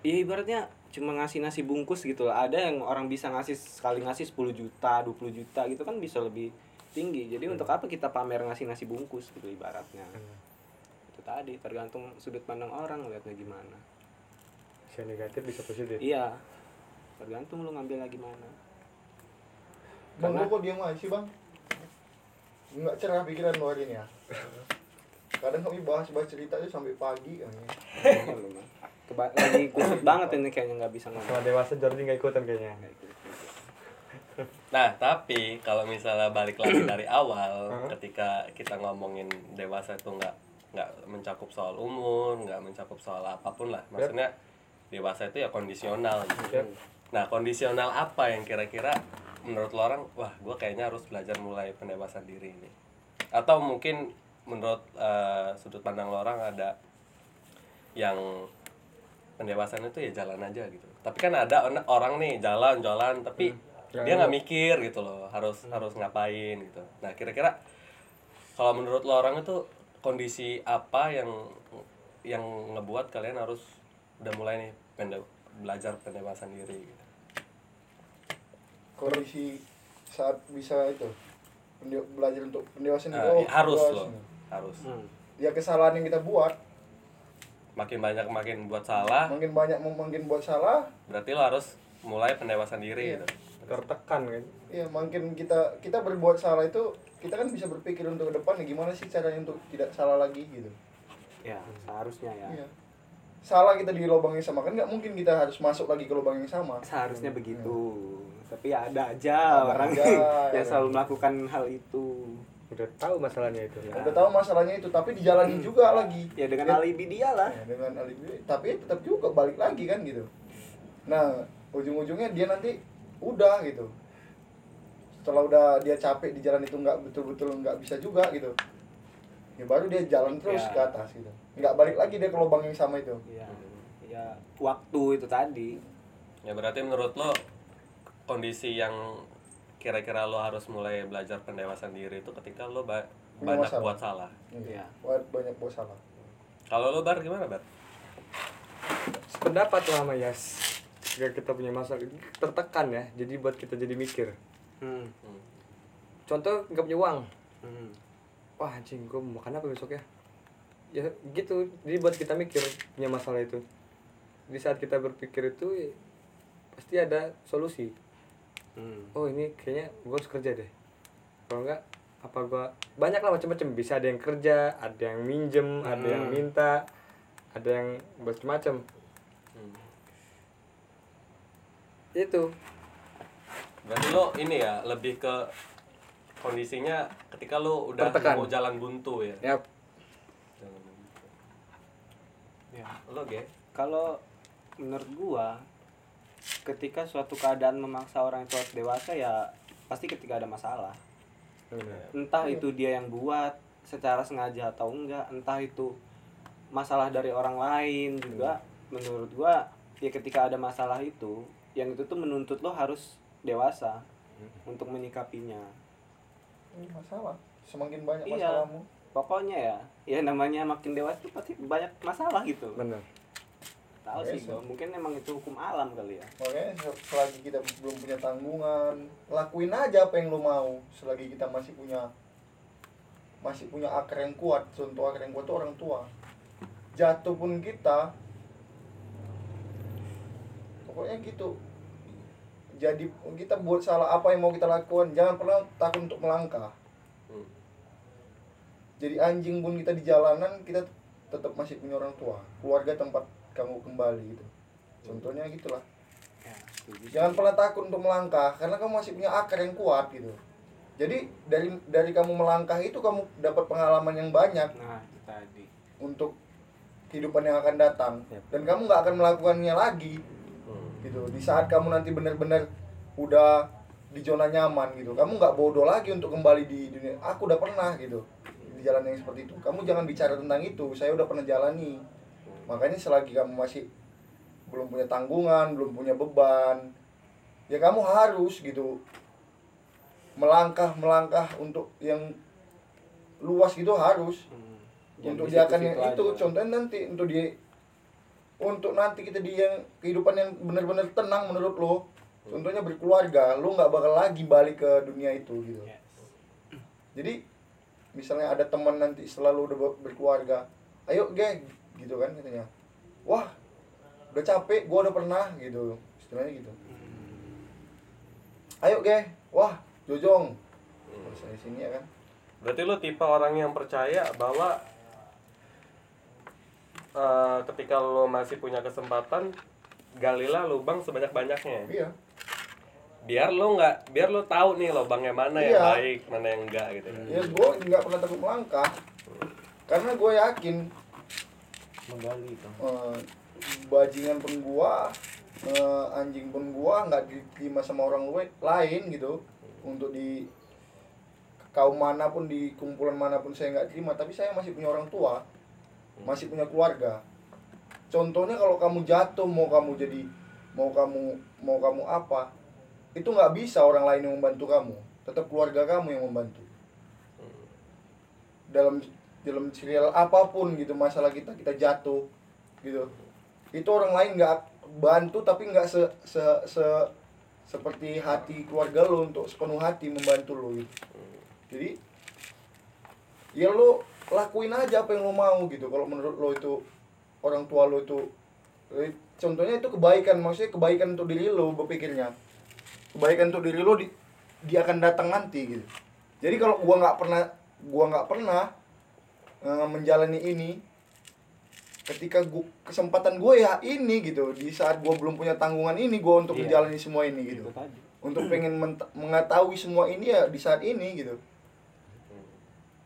ya ibaratnya cuma ngasih nasi bungkus gitu loh. Ada yang orang bisa ngasih sekali ngasih 10 juta 20 juta gitu kan bisa lebih tinggi. Jadi untuk apa kita pamer ngasih nasi bungkus gitu ibaratnya itu tadi tergantung sudut pandang orang lihatnya gimana. Bisa negatif bisa positif. Iya tergantung lu ngambilnya gimana. Bang Karena- lu kok diam aja sih bang? Nggak cerah pikiran lu hari ini ya? Kadang kami bahas-bahas cerita itu sampai pagi kan. Keba- lagi kusut banget ini kayaknya nggak bisa ngomong. Setelah dewasa Jordi nggak ikutan kayaknya. Nah, tapi kalau misalnya balik lagi dari awal, ketika kita ngomongin dewasa itu nggak nggak mencakup soal umur, nggak mencakup soal apa pun lah. Maksudnya dewasa itu ya kondisional. Gitu. Nah, kondisional apa yang kira-kira menurut lo orang, wah, gue kayaknya harus belajar mulai pendewasaan diri ini. Atau mungkin menurut eh, sudut pandang lo orang ada yang pendewasaan itu ya jalan aja gitu. Tapi kan ada orang nih jalan-jalan tapi Ya, dia nggak mikir gitu loh, harus harus ngapain gitu. Nah, kira-kira kalau menurut lo orang itu kondisi apa yang yang ngebuat kalian harus udah mulai nih pende- belajar pendewasaan diri gitu. kondisi saat bisa itu pende- belajar untuk pendewasaan Nah, itu ya harus luas loh, nih. harus. Hmm. ya kesalahan yang kita buat Makin banyak makin buat salah, makin banyak makin buat salah berarti lo harus mulai pendewasaan diri Iya. gitu. tertekan kan ya makin kita kita berbuat salah itu kita kan bisa berpikir untuk ke depan ya gimana sih caranya untuk tidak salah lagi gitu? Ya seharusnya ya. Iya. salah kita di lubang yang sama kan nggak mungkin kita harus masuk lagi ke lubang yang sama. Seharusnya begitu. Tapi ya ada aja Ada orang aja, [LAUGHS] yang ya. selalu melakukan hal itu. Udah tahu masalahnya itu. Ya. udah tahu masalahnya itu tapi dijalani juga lagi. Ya dengan alibi dia lah. Ya, dengan alibi tapi tetap juga balik lagi kan gitu. Nah ujung-ujungnya dia nanti udah gitu setelah udah dia capek di jalan itu nggak betul-betul nggak bisa juga gitu ya baru dia jalan terus Ya. ke atas gitu nggak balik lagi dia ke lubang yang sama itu ya ya waktu itu tadi Ya berarti menurut lo kondisi yang kira-kira lo harus mulai belajar pendewasaan diri itu ketika lo ba- banyak masalah. buat salah. Iya. Wah, banyak buat salah Kalau lo bar gimana bar? sependapat lah sama Yas jika kita punya masalah tertekan ya jadi buat kita jadi mikir hmm. Hmm. contoh nggak punya uang Hmm. wah anjing gue mau makan apa besok ya ya gitu jadi buat kita mikir punya masalah itu di saat kita berpikir itu ya, pasti ada solusi Hmm. oh ini kayaknya gue harus kerja deh kalau enggak apa gua banyak lah macam-macam bisa ada yang kerja ada yang minjem ada yang Hmm. minta ada yang macam-macam Hmm. itu Berarti lo ini ya lebih ke kondisinya ketika lo udah Tertekan. mau jalan buntu ya. Jalan buntu. Ya. lo ge Kalau menurut gua ketika suatu keadaan memaksa orang itu harus dewasa ya pasti ketika ada masalah. Entah itu dia yang buat secara sengaja atau enggak, entah itu masalah dari orang lain juga menurut gua ya ketika ada masalah itu yang itu tuh menuntut lo harus dewasa untuk menyikapinya. Ini masalah semakin banyak Iya. masalahmu Pokoknya ya, ya namanya makin dewasa tuh pasti banyak masalah gitu. benar Tahu sih gua, mungkin emang itu hukum alam kali ya. makanya se- selagi kita belum punya tanggungan lakuin aja apa yang lo mau selagi kita masih punya masih punya akar yang kuat contoh akar yang kuat itu orang tua jatuh pun kita pokoknya gitu jadi kita buat salah apa yang mau kita lakukan jangan pernah takut untuk melangkah. Hmm. jadi anjing pun kita di jalanan kita tetap masih punya orang tua keluarga tempat kamu kembali gitu. Contohnya gitulah. Ya, jangan pernah takut untuk melangkah karena kamu masih punya akar yang kuat gitu. Jadi dari dari kamu melangkah itu kamu dapat pengalaman yang banyak Nah, tadi. untuk kehidupan yang akan datang. Dan kamu nggak akan melakukannya lagi. Gitu. Di saat kamu nanti benar-benar udah di zona nyaman gitu kamu nggak bodoh lagi untuk kembali di dunia. Aku udah pernah gitu di jalan yang seperti itu. Kamu jangan bicara tentang itu saya udah pernah jalani. Makanya selagi kamu masih belum punya tanggungan belum punya beban ya kamu harus gitu melangkah melangkah untuk yang luas gitu harus. Hmm. Untuk di dia akan itu aja. contohnya nanti untuk dia untuk nanti kita di yang kehidupan yang benar-benar tenang menurut lo. Contohnya berkeluarga lo nggak bakal lagi balik ke dunia itu gitu. Yes. jadi misalnya ada teman nanti selalu udah ber- berkeluarga ayo geng gitu kan katanya. Wah udah capek gua udah pernah gitu. Istilahnya gitu. Ayo geng. Wah jojong. Hmm. sini ya kan. Berarti lo tipe orang yang percaya bahwa eh, ketika lo masih punya kesempatan galilah lubang sebanyak-banyaknya. iya Biar lo nggak, biar lo tahu nih lubangnya mana yang Iya. baik, mana yang enggak gitu. ya gue nggak pernah takut melangkah karena gue yakin menggali itu eh, bajingan pun gua eh, anjing pun gua nggak diterima sama orang lain gitu untuk di kaum mana pun di kumpulan mana pun saya nggak terima tapi saya masih punya orang tua masih punya keluarga. Contohnya kalau kamu jatuh mau kamu jadi mau kamu mau kamu apa itu nggak bisa orang lain yang membantu kamu. Tetap keluarga kamu yang membantu. Dalam dalam serial apa pun gitu masalah kita kita jatuh gitu. Itu orang lain nggak bantu tapi nggak se, se, se seperti hati keluarga lo untuk sepenuh hati membantu lo gitu. Jadi ya lo lakuin aja apa yang lo mau gitu. Kalau menurut lo itu orang tua lo itu eh, contohnya itu kebaikan. Maksudnya kebaikan untuk diri lo berpikirnya. Kebaikan untuk diri lo di, dia akan datang nanti gitu. Jadi kalau gua nggak pernah gua nggak pernah eh, menjalani ini ketika gua, kesempatan gue ya ini gitu. Di saat gua belum punya tanggungan ini gua untuk Iya. menjalani semua ini gitu. Untuk pengen mengetahui semua ini ya di saat ini gitu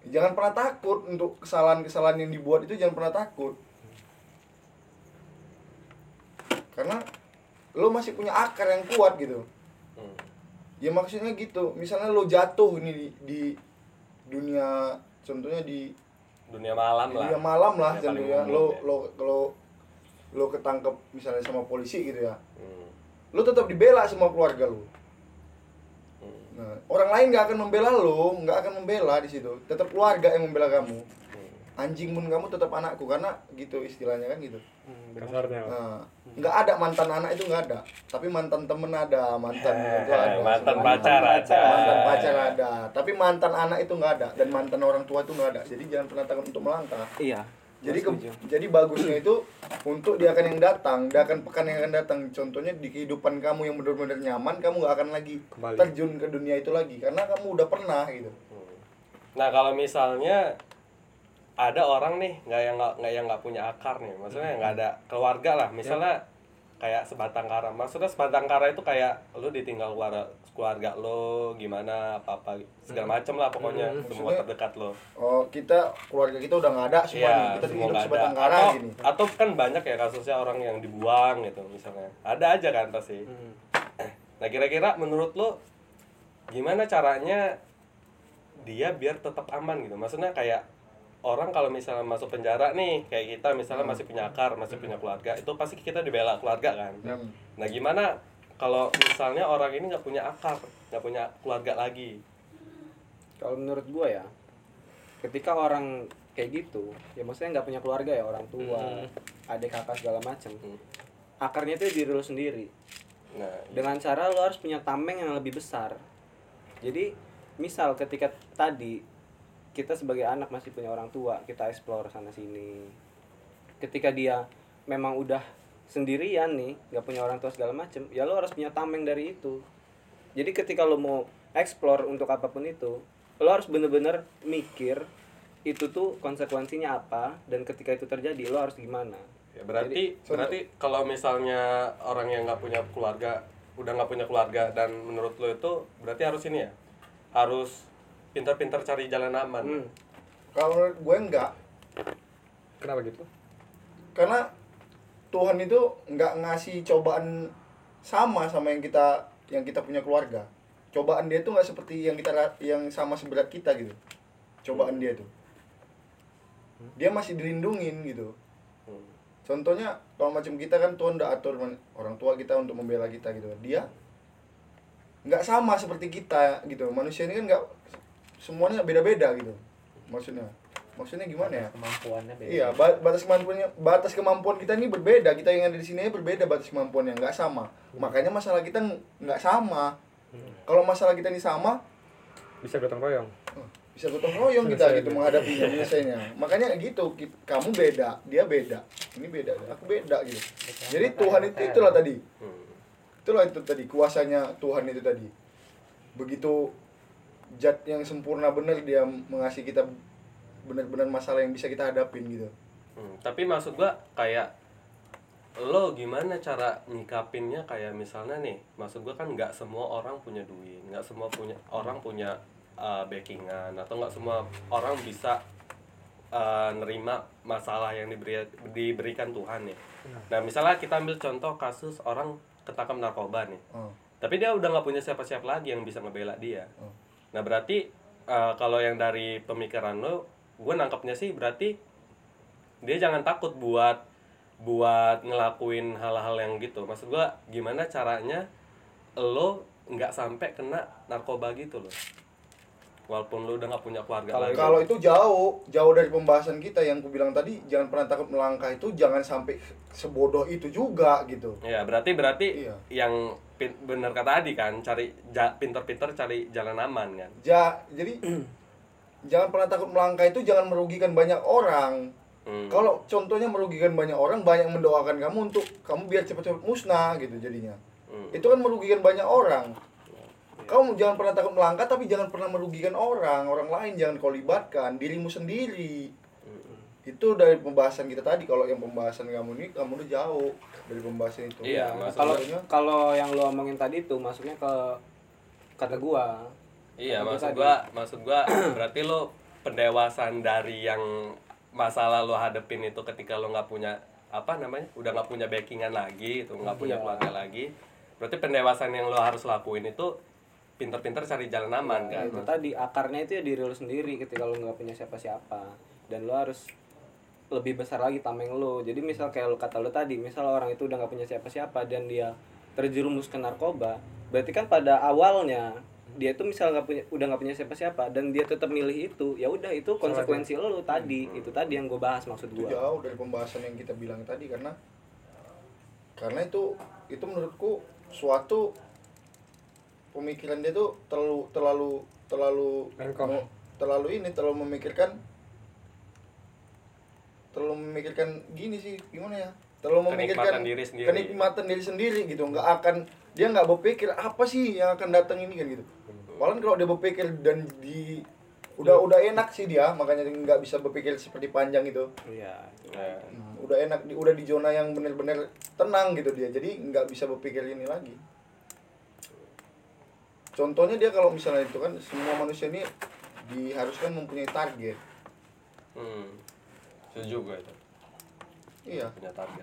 jangan pernah takut untuk kesalahan-kesalahan yang dibuat itu jangan pernah takut karena lo masih punya akar yang kuat gitu Hmm. ya maksudnya gitu misalnya lo jatuh ini di, di dunia contohnya di Dunia malam lah. dunia malam lah Dunia contohnya lo ya. lo kalau lo ketangkep misalnya sama polisi gitu ya Hmm. lo tetap dibela sama keluarga lo Hmm. Nah, orang lain nggak akan membela lo, nggak akan membela di situ. Tetap keluarga yang membela kamu. Hmm. Anjing pun kamu tetap anakku karena gitu istilahnya kan gitu. Hmm, kasarnya Pak. Nah, nggak ada mantan anak itu nggak ada, tapi mantan temen ada, mantan itu ada, mantan pacar ada. mantan pacar ada, tapi mantan anak itu nggak ada dan mantan orang tua itu nggak ada. Jadi jangan pernah takut untuk melangkah. Iya. Jadi ke- jadi bagusnya itu untuk dia akan yang datang, dia akan pekan yang akan datang. Contohnya di kehidupan kamu yang benar-benar nyaman, kamu nggak akan lagi Kembali. terjun ke dunia itu lagi karena kamu udah pernah gitu. Nah kalau misalnya ada orang nih nggak yang nggak yang nggak punya akar nih, maksudnya nggak ada keluarga lah, misalnya kayak sebatang kara maksudnya sebatang kara itu kayak lu ditinggal keluarga keluarga lo gimana apa apa segala macem lah pokoknya semua Maksudnya- terdekat lo. Oh kita keluarga kita udah nggak ada semua nih Iya, kita semua hidup sebatang ada. kara atau, gini. atau kan banyak ya kasusnya orang yang dibuang gitu misalnya. Ada aja kan pasti. Hmm. nah kira-kira menurut lo gimana caranya dia biar tetap aman gitu? Maksudnya kayak orang kalau misalnya masuk penjara nih kayak kita misalnya masih punya akar masih punya keluarga itu pasti kita dibela keluarga kan? Hmm. nah gimana kalau misalnya orang ini nggak punya akar nggak punya keluarga lagi Kalau menurut gua ya, ketika orang kayak gitu, ya maksudnya nggak punya keluarga ya orang tua, Hmm. adik kakak segala macem. Hmm. Akarnya itu di diri lu sendiri. nah Dengan cara lu harus punya tameng yang lebih besar. Jadi misal ketika tadi kita sebagai anak masih punya orang tua, kita explore sana sini. Ketika dia memang udah sendirian nih, nggak punya orang tua segala macem, ya lo harus punya tameng dari itu. Jadi ketika lo mau explore untuk apa pun itu, lo harus bener-bener mikir itu tuh konsekuensinya apa dan ketika itu terjadi lo harus gimana. Ya, berarti Jadi, berarti kalau misalnya orang yang nggak punya keluarga udah nggak punya keluarga dan menurut lo itu berarti harus ini ya harus pintar-pintar cari jalan aman Hmm. kalau menurut gue enggak Kenapa gitu? karena Tuhan itu nggak ngasih cobaan sama sama yang kita yang kita punya keluarga. Cobaan dia tuh nggak seperti yang kita yang sama seberat kita gitu. Cobaan dia tuh. Dia masih dilindungin gitu. Contohnya kalau macam kita kan Tuhan udah atur orang tua kita untuk membela kita gitu. Dia nggak sama seperti kita gitu. Manusia ini kan nggak semuanya beda-beda gitu maksudnya maksudnya gimana ya kemampuannya beda Iya, ba- batas kemampuannya batas kemampuan kita ini berbeda. Kita yang ada di sini berbeda batas kemampuannya, nggak sama. Makanya masalah kita ng- nggak sama. Kalau masalah kita ini sama, Bisa gotong royong. oh, bisa gotong royong kita gitu menghadapinya [LAUGHS] biasanya. Makanya gitu, kamu beda, dia beda. Ini beda, aku beda gitu. Jadi Tuhan itu itulah tadi. Hmm. Itulah itu tadi kuasanya Tuhan itu tadi. Begitu zat yang sempurna benar dia mengasihi kita benar-benar masalah yang bisa kita hadapin gitu. Hmm, tapi maksud gua kayak lo gimana cara nyikapinnya kayak misalnya nih maksud gua kan nggak semua orang punya duit nggak semua punya orang punya uh, backingan atau nggak semua orang bisa uh, nerima masalah yang diberi diberikan Tuhan nih nah misalnya kita ambil contoh kasus orang ketangkap narkoba nih Oh. tapi dia udah nggak punya siapa-siapa lagi yang bisa ngebela dia Oh. nah berarti uh, kalau yang dari pemikiran lo gue nangkepnya sih berarti dia jangan takut buat buat ngelakuin hal-hal yang gitu maksud gue gimana caranya lo nggak sampai kena narkoba gitu loh walaupun lo udah nggak punya keluarga Kalau lagi Kalau itu jauh, jauh dari pembahasan kita yang ku bilang tadi, jangan pernah takut melangkah itu jangan sampai sebodoh itu juga gitu. ya berarti berarti Iya. yang pin- bener kata Adi kan cari ja- pinter-pinter cari jalan aman kan Ja, jadi [CLEARS THROAT] jangan pernah takut melangkah itu jangan merugikan banyak orang. Hmm. Kalau contohnya merugikan banyak orang, banyak mendoakan kamu untuk kamu biar cepat-cepat musnah gitu jadinya. Hmm. Itu kan merugikan banyak orang. Kamu jangan pernah takut melangkah tapi jangan pernah merugikan orang, orang lain jangan kau libatkan dirimu sendiri. Itu dari pembahasan kita tadi. Kalau yang pembahasan kamu ini kamu udah jauh dari pembahasan itu. Iya, Nah, kalau kalau yang lo omongin tadi itu masuknya ke kata gua. Iya, maksud tadi. gua, maksud gua [CLEARS THROAT] berarti lo pendewasan dari yang masalah lo hadepin itu ketika lo nggak punya apa namanya, udah nggak punya backingan lagi, itu nggak punya Iya. keluarga lagi. Berarti pendewasan yang lo harus lakuin itu pinter-pinter cari jalan aman Ya, kan. itu tadi akarnya itu ya diri lo sendiri ketika lo nggak punya siapa-siapa dan lo harus lebih besar lagi tameng lo jadi misal kayak lo kata lo tadi misal orang itu udah nggak punya siapa-siapa dan dia terjerumus ke narkoba berarti kan pada awalnya dia itu misal nggak punya udah nggak punya siapa-siapa dan dia tetap milih itu ya udah itu konsekuensi lo, lo tadi itu tadi yang gue bahas maksud gue jauh dari pembahasan yang kita bilang tadi karena karena itu itu menurutku suatu pemikiran dia tuh terlalu terlalu terlalu mau- terlalu ini terlalu memikirkan terlalu memikirkan gini sih gimana ya? Terlalu memikirkan Kenikmatan diri sendiri. kenikmatan diri sendiri gitu. Nggak akan dia nggak berpikir apa sih yang akan datang ini? Kan gitu Malah kalau dia berpikir dan di udah udah enak sih dia makanya nggak bisa berpikir seperti panjang itu Iya. Ya. udah enak di, udah di zona yang bener-bener tenang gitu dia jadi nggak bisa berpikir ini lagi contohnya dia kalau misalnya itu kan semua manusia ini diharuskan mempunyai target Hmm. Setuju gue itu. iya Punya target.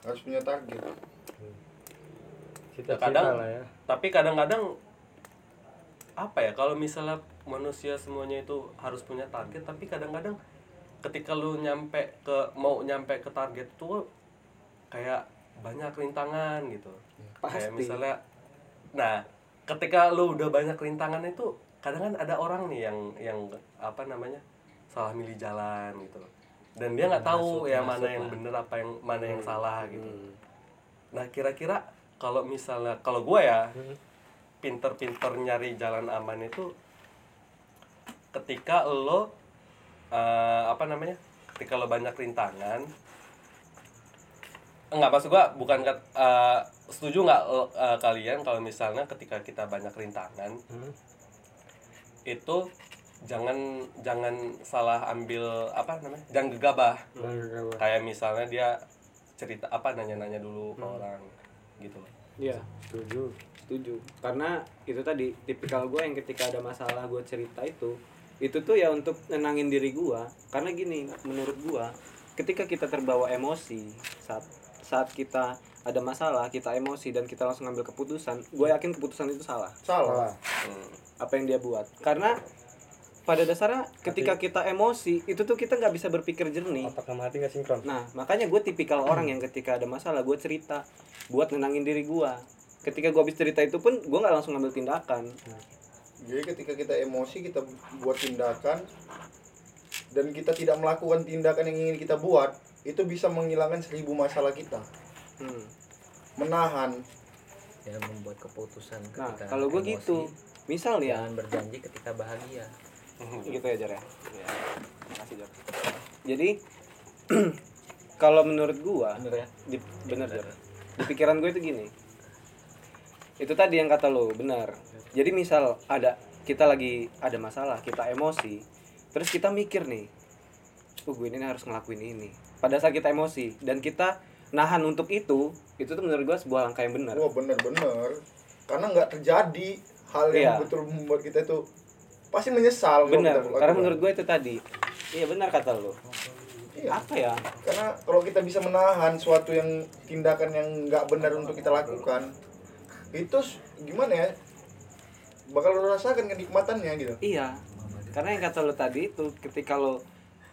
harus punya target cita-cita kadang lah ya tapi kadang-kadang apa ya kalau misalnya manusia semuanya itu harus punya target tapi kadang-kadang ketika lu nyampe ke mau nyampe ke target tuh kayak banyak rintangan gitu kayak Pasti. misalnya nah ketika lu udah banyak rintangan itu kadang kan ada orang nih yang yang apa namanya salah milih jalan gitu dan dia nggak tahu Masuk- yang masuk mana yang lah. bener apa yang mana yang salah gitu Hmm. Nah kira-kira kalau misalnya kalau gue ya pinter-pinter nyari jalan aman itu ketika lo eh, apa namanya ketika lo banyak rintangan enggak maksud gue bukan eh, setuju nggak eh, kalian kalau misalnya ketika kita banyak rintangan itu jangan jangan salah ambil apa namanya jangan gegabah. Kayak misalnya dia cerita apa nanya-nanya dulu ke orang gitu loh. Iya. setuju setuju. Karena itu tadi tipikal gue yang ketika ada masalah gue cerita itu itu tuh ya untuk nenangin diri gue karena gini menurut gue ketika kita terbawa emosi saat saat kita ada masalah kita emosi dan kita langsung ngambil keputusan gue yakin keputusan itu salah. Salah. Hmm. apa yang dia buat. Karena pada dasarnya ketika kita emosi itu tuh kita nggak bisa berpikir jernih. Otak sama hati nggak sinkron? Nah, makanya gue tipikal orang yang ketika ada masalah gue cerita buat nenangin diri gue. Ketika gue habis cerita itu pun gue nggak langsung ngambil tindakan. jadi ketika kita emosi kita buat tindakan dan kita tidak melakukan tindakan yang ingin kita buat itu bisa menghilangkan seribu masalah kita Hmm. menahan ya membuat keputusan Nah, kalau gue gitu, misal nih ya, jangan berjanji ketika bahagia gitu ya Jar ya. Ya, makasih Jar. Jadi [CLEARS THROAT] kalau menurut gue, bener ya di, bener Jar. Di pikiran gue itu gini. Itu tadi yang kata lo, benar. Jadi misal ada kita lagi ada masalah, kita emosi, terus kita mikir nih, oh gue ini harus ngelakuin ini. Pada saat kita emosi dan kita nahan untuk itu, itu tuh menurut gue sebuah langkah yang benar. wah bener-bener karena nggak terjadi hal yang Iya. betul membuat kita itu pasti menyesal Benar, karena menurut gue itu tadi. Iya benar kata lo. Iya. Apa ya? karena kalau kita bisa menahan suatu yang tindakan yang nggak benar untuk kita lakukan itu gimana ya bakal lo rasakan kenikmatannya gitu Iya. Karena yang kata lo tadi itu ketika lo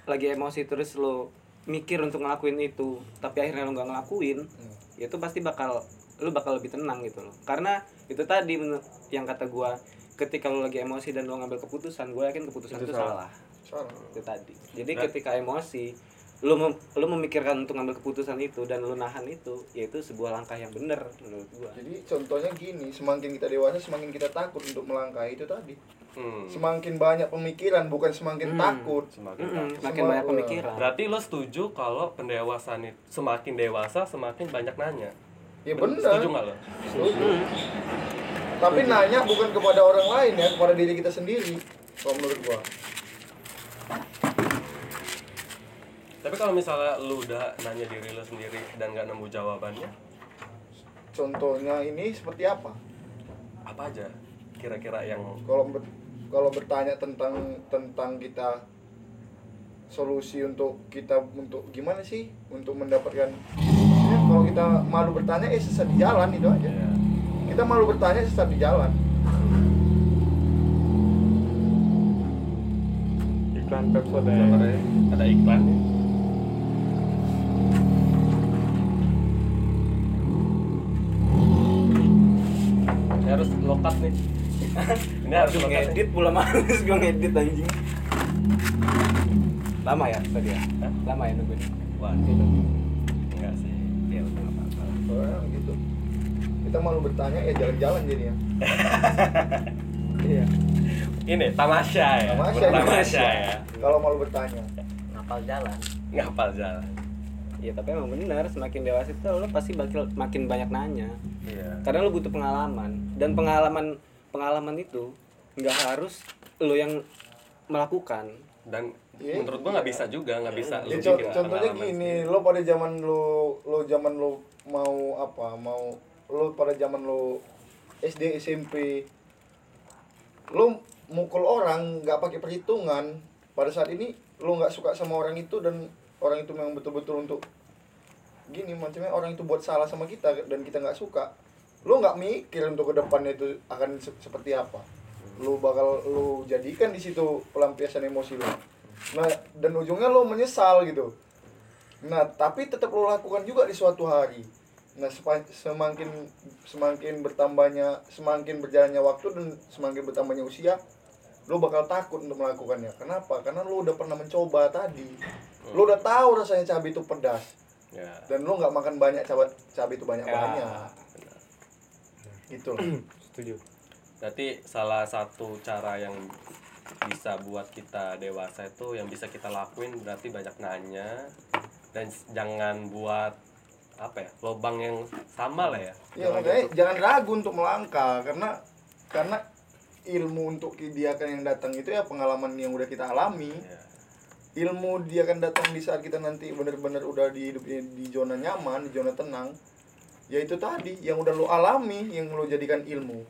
lagi emosi terus lo mikir untuk ngelakuin itu, tapi akhirnya lo nggak ngelakuin, ya itu pasti bakal lo bakal lebih tenang gitu loh. Karena itu tadi yang kata gua ketika lo lagi emosi dan lo ngambil keputusan, gue yakin keputusan Itu itu, salah. salah. salah Itu tadi. Jadi Nah. ketika emosi lo mem- lo memikirkan untuk ngambil keputusan itu dan lo nahan itu, ya itu sebuah langkah yang benar menurut gua. jadi contohnya gini semakin kita dewasa semakin kita takut untuk melangkah itu tadi Hmm. semakin banyak pemikiran bukan semakin Hmm. takut Semakin Mm-mm, takut. Makin Semua- banyak pemikiran. Berarti lo setuju kalau pendewasaan itu semakin dewasa semakin banyak nanya. ya Ben- benar Setuju nggak lo? Setuju. tapi nanya bukan kepada orang lain ya kepada diri kita sendiri kalau menurut gua Tapi kalau misalnya lu udah nanya diri lo sendiri dan nggak nemu jawabannya, contohnya ini seperti apa? Apa aja kira-kira yang kalau ber- kalau bertanya tentang tentang kita solusi untuk kita untuk gimana sih? Untuk mendapatkan ya, kalau kita malu bertanya eh sesat di jalan itu aja. Ya, kita malu bertanya sesat di jalan. Iklan Pepsi sebenarnya ada iklan nih. Ini harus lokat nih. Ini harus ngedit pula males gue ngedit anjing lama ya tadi ya Hah? lama ya nungguin Wah, enggak sih. ya udah nggak apa-apa Soalnya gitu kita malu bertanya ya jalan-jalan jadinya [LAUGHS] iya Ini tamasya ya. Tamasya. Tamasya ya. kalau malu bertanya ngapal jalan Ngapal jalan. Iya tapi emang benar semakin dewasa itu lo pasti bakal makin banyak nanya Iya. karena lo butuh pengalaman dan pengalaman pengalaman itu nggak harus lo yang melakukan dan Iya, menurut gua nggak bisa juga nggak bisa Ya, lu co- bikin contohnya gini, sendiri. lo pada zaman lo lo zaman lo mau apa? Mau lo pada zaman lo SD SMP lo mukul orang nggak pakai perhitungan pada saat ini lo nggak suka sama orang itu dan orang itu memang betul-betul untuk gini macamnya orang itu buat salah sama kita dan kita nggak suka lo nggak mikir untuk ke depannya itu akan se- seperti apa. Lo bakal lo jadikan di situ pelampiasan emosi lo nah dan ujungnya lo menyesal gitu. Nah tapi tetap lo lakukan juga di suatu hari. Nah semakin semakin bertambahnya semakin berjalannya waktu dan semakin bertambahnya usia lo bakal takut untuk melakukannya. Kenapa? Karena lo udah pernah mencoba tadi. Lo udah tahu rasanya cabai itu pedas. Ya. Dan lo nggak makan banyak cabai cabai itu banyak Ya. banyak gitu. Loh [CLEARS THROAT] setuju. Berarti salah satu cara yang bisa buat kita dewasa itu yang bisa kita lakuin berarti banyak nanya dan jangan buat apa ya lobang yang sama lah ya. Ya makanya jangan ragu untuk melangkah karena karena ilmu untuk dia akan yang datang itu ya pengalaman yang udah kita alami. Ya. ilmu dia akan datang di saat kita nanti benar-benar udah di hidup di zona nyaman di zona tenang ya itu tadi yang udah lo alami yang lo jadikan ilmu.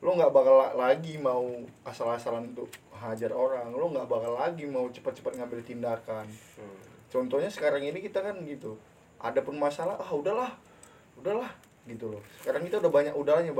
Lo nggak bakal la- lagi mau asal-asalan untuk hajar orang. Lo nggak bakal lagi mau cepat-cepat ngambil tindakan. Hmm. contohnya sekarang ini kita kan gitu. Ada pun masalah ah udahlah udahlah gitu loh. Sekarang kita udah banyak udahnya banyak